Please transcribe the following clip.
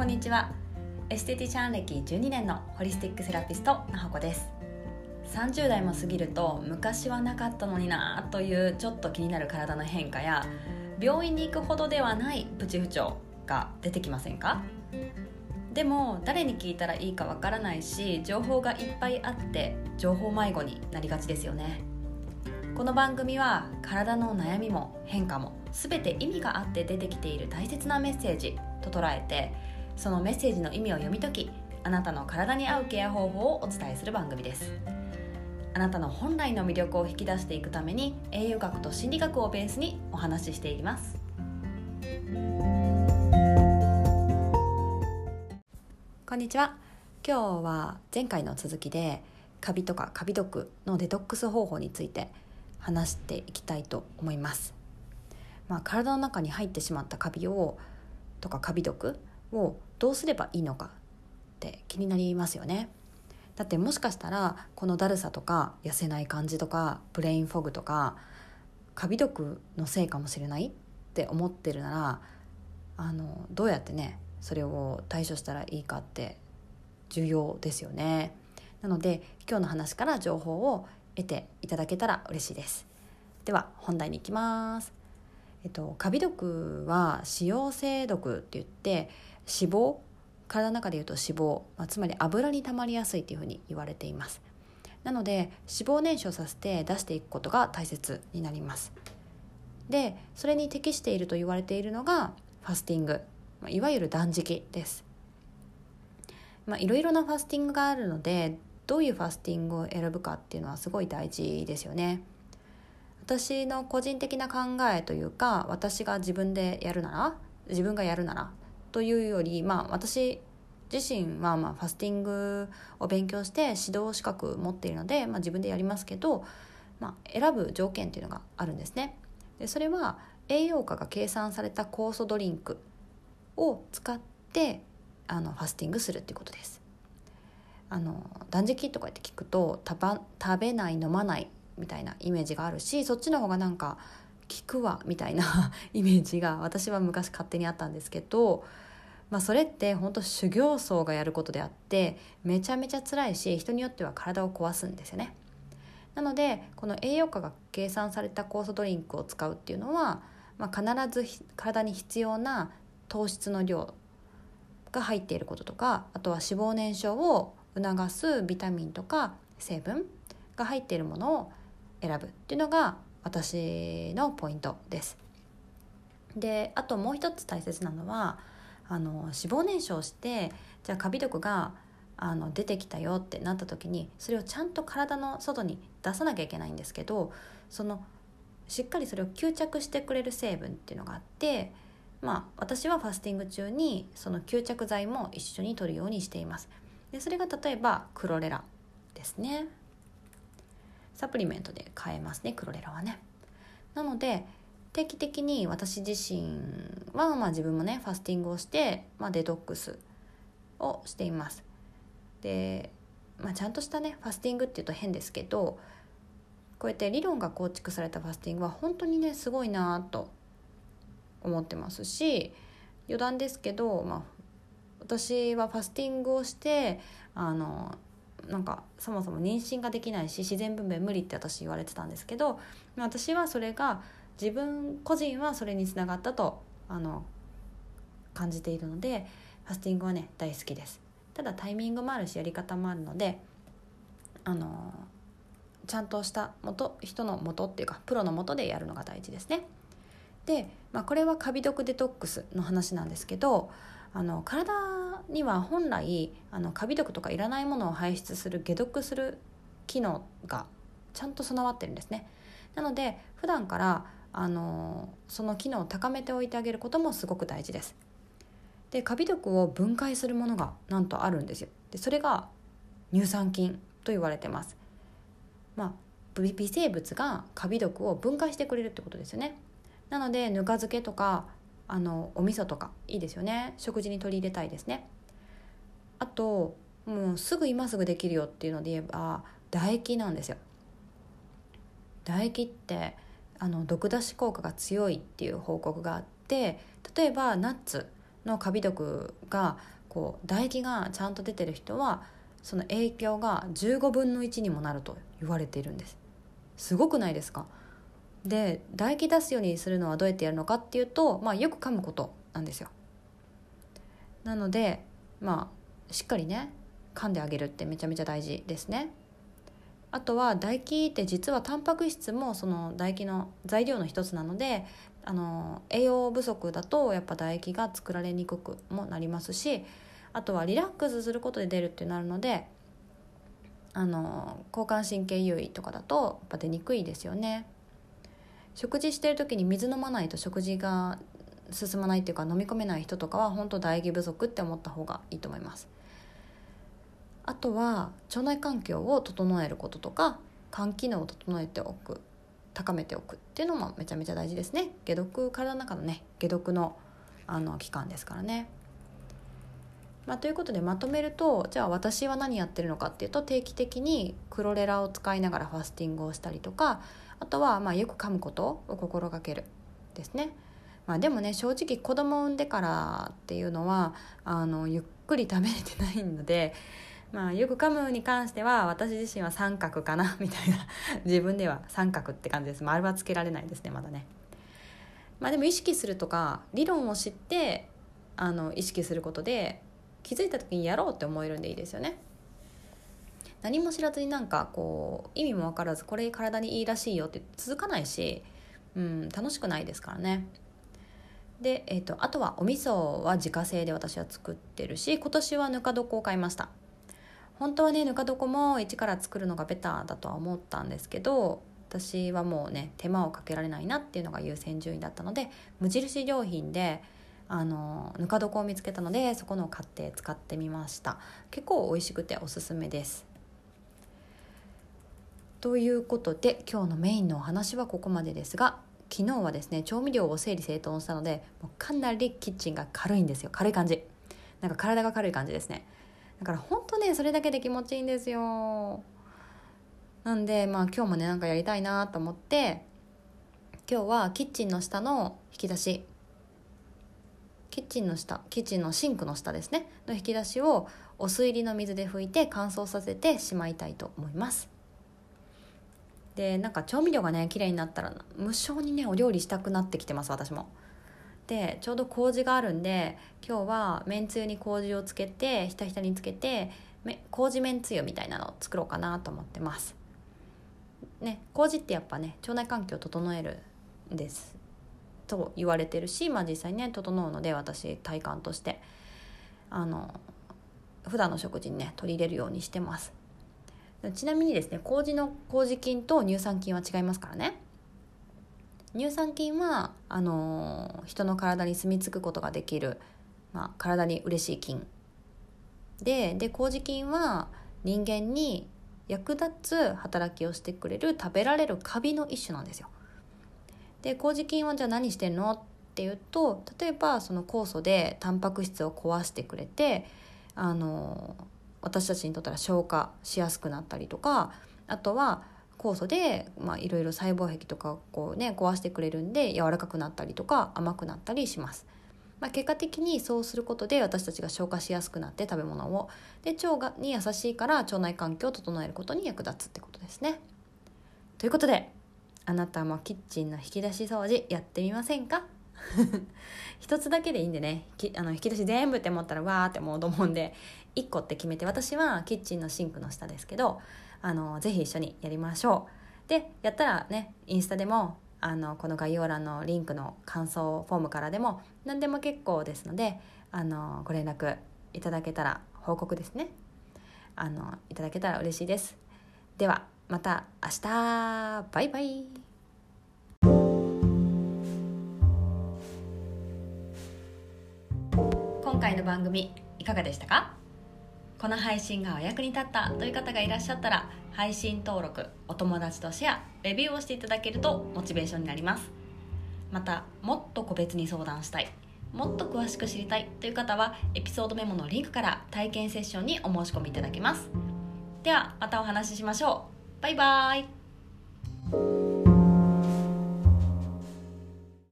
こんにちは。エステティシャン歴12年のホリスティックセラピストなほこです。30代も過ぎると昔はなかったのになというちょっと気になる体の変化や病院に行くほどではないプチ不調が出てきませんか？でも誰に聞いたらいいかわからないし情報がいっぱいあって情報迷子になりがちですよね。この番組は体の悩みも変化も全て意味があって出てきている大切なメッセージと捉えてそのメッセージの意味を読み解きあなたの体に合うケア方法をお伝えする番組です。あなたの本来の魅力を引き出していくために栄養学と心理学をベースにお話ししていきます。こんにちは。今日は前回の続きでカビとかカビ毒のデトックス方法について話していきたいと思います。まあ、体の中に入ってしまったカビをとかカビ毒をどうすればいいのかって気になりますよね。だってもしかしたらこのだるさとか痩せない感じとかブレインフォグとかカビ毒のせいかもしれないって思ってるならあのどうやってねそれを対処したらいいかって重要ですよね。なので今日の話から情報を得ていただけたら嬉しいです。では本題に行きます。えっと、カビ毒は脂溶性毒って言って脂肪体の中でいうと脂肪、まあ、つまり油に溜まりやすいっていうふうに言われています。なので脂肪燃焼させて出していくことが大切になります。でそれに適していると言われているのがファスティング。いわゆる断食です、いろいろなファスティングがあるのでどういうファスティングを選ぶかっていうのはすごい大事ですよね。私の個人的な考えというか私が自分でやるなら自分がやるならというよりまあ私自身はまあファスティングを勉強して指導資格持っているので、まあ、自分でやりますけど、まあ、選ぶ条件っていうのがあるんですね。でそれは栄養価が計算された酵素ドリンクを使ってあのファスティングするっていうことです。あの断食とかって聞くと食べない飲まないみたいなイメージがあるしそっちの方がなんか聞くわみたいな イメージが私は昔勝手にあったんですけど、まあ、それって本当修行僧がやることであってめちゃめちゃ辛いし人によっては体を壊すんですよね。なのでこの栄養価が計算された酵素ドリンクを使うっていうのは、まあ、必ず体に必要な糖質の量が入っていることとかあとは脂肪燃焼を促すビタミンとか成分が入っているものを選ぶっていうのが私のポイントです。であともう一つ大切なのはあの脂肪燃焼してじゃあカビ毒があの出てきたよってなった時にそれをちゃんと体の外に出さなきゃいけないんですけどそのしっかりそれを吸着してくれる成分っていうのがあってまあ私はファスティング中にその吸着剤も一緒に取るようにしていますでそれが例えばクロレラですねサプリメントで買えますねクロレラはね。なので定期的に私自身は、まあ、自分もねファスティングをして、まあ、デトックスをしています。で、まあ、ちゃんとしたねファスティングっていうと変ですけどこうやって理論が構築されたファスティングは本当にねすごいなと思ってますし余談ですけど、まあ、私はファスティングをしてあのなんかそもそも妊娠ができないし自然分娩無理って私言われてたんですけど私はそれが自分個人はそれにつながったとあの感じているのでファスティングはね大好きです。ただタイミングもあるしやり方もあるのであのちゃんとした元人の元っていうかプロの元でやるのが大事ですね。で、まあ、これはカビ毒デトックスの話なんですけどあの体には本来あのカビ毒とかいらないものを排出する解毒する機能がちゃんと備わってるんですね。なので普段からあのその機能を高めておいてあげることもすごく大事です。でカビ毒を分解するものがなんとあるんですよ。でそれが乳酸菌と言われてます。まあ微生物がカビ毒を分解してくれるってことですよね。なのでぬか漬けとかあのお味噌とかいいですよね。食事に取り入れたいですね。あともうすぐ今すぐできるよっていうので言えば唾液なんですよ。唾液ってあの毒出し効果が強いっていう報告があって例えばナッツのカビ毒がこう唾液がちゃんと出てる人はその影響が15分の1にもなると言われているんです。すごくないですか？で唾液出すようにするのはどうやってやるのかっていうと、まあ、よく噛むことなんですよ。なのでまあしっかりね噛んであげるってめちゃめちゃ大事ですね。あとは唾液って実はタンパク質もその唾液の材料の一つなのであの栄養不足だとやっぱ唾液が作られにくくもなりますしあとはリラックスすることで出るってなるのであの交感神経優位とかだとやっぱ出にくいですよね。食事してる時に水飲まないと食事が進まないっていうか飲み込めない人とかは本当唾液不足って思った方がいいと思います。あとは腸内環境を整えることとか肝機能を整えておく高めておくっていうのもめちゃめちゃ大事ですね解毒体の中のね解毒のあの期間ですからねまあ、ということでまとめるとじゃあ私は何やってるのかっていうと定期的にクロレラを使いながらファスティングをしたりとかあとはまあよく噛むことを心がけるですね。まあ、でもね正直子供を産んでからっていうのはあのゆっくり食べれてないので、まあ、よく噛むに関しては私自身は三角かな みたいな。自分では三角って感じです。丸はつけられないですねまだね。まあ、でも意識するとか理論を知ってあの意識することで気づいた時にやろうって思えるんでいいですよね。何も知らずになんかこう意味も分からずこれ体にいいらしいよって続かないし、うん、楽しくないですからね。で、えーと、あとはお味噌は自家製で私は作ってるし今年はぬか床を買いました。本当はねぬか床も一から作るのがベターだとは思ったんですけど私はもうね手間をかけられないなっていうのが優先順位だったので無印良品であのぬか床を見つけたのでそこのを買って使ってみました。結構美味しくておすすめです。ということで今日のメインのお話はここまでですが昨日はですね調味料を整理整頓したのでもうかなりキッチンが軽いんですよ。軽い感じ。なんか体が軽い感じですね。だから本当ねそれだけで気持ちいいんですよ。なんでまあ今日もねなんかやりたいなと思って今日はキッチンの下の引き出し。キッチンの下キッチンのシンクの下ですね。の引き出しをお酢入りの水で拭いて乾燥させてしまいたいと思います。でなんか調味料がね綺麗になったら無性にねお料理したくなってきてます私も。でちょうど麹があるんで今日はめんつゆに麹をつけてひたひたにつけて麹めんつゆみたいなのを作ろうかなと思ってます。ね麹ってやっぱね腸内環境を整えるんです。と言われてるし、まあ、実際ね整うので私体感として。あの普段の食事にね取り入れるようにしてます。ちなみにですね麹の麹菌と乳酸菌は違いますからね。乳酸菌はあの人の体に住み着くことができる、まあ、体に嬉しい菌。でで麹菌は人間に役立つ働きをしてくれる食べられるカビの一種なんですよ。で麹菌はじゃあ何してんのっていうと例えばその酵素でタンパク質を壊してくれてあの私たちにとったら消化しやすくなったりとかあとは酵素でいろいろ細胞壁とかこう、ね、壊してくれるんで柔らかくなったりとか甘くなったりします。まあ、結果的にそうすることで私たちが消化しやすくなって食べ物をで腸がに優しいから腸内環境を整えることに役立つってことですね。ということであなたもキッチンの引き出し掃除やってみませんか？一つだけでいいんでね。あの引き出し全部って思ったらわーってもうと思うんで1個って決めて私はキッチンのシンクの下ですけどあのぜひ一緒にやりましょう。でやったらねインスタでもあのこの概要欄のリンクの感想フォームからでも何でも結構ですのであのご連絡いただけたら報告ですね。あのいただけたら嬉しいです。ではまた明日。バイバイ。回の番組いかがでしたか？この配信がお役に立ったという方がいらっしゃったら配信登録お友達とシェアレビューをしていただけるとモチベーションになります。またもっと個別に相談したいもっと詳しく知りたいという方はエピソードメモのリンクから体験セッションにお申し込みいただけます。ではまたお話ししましょう。バイバーイ。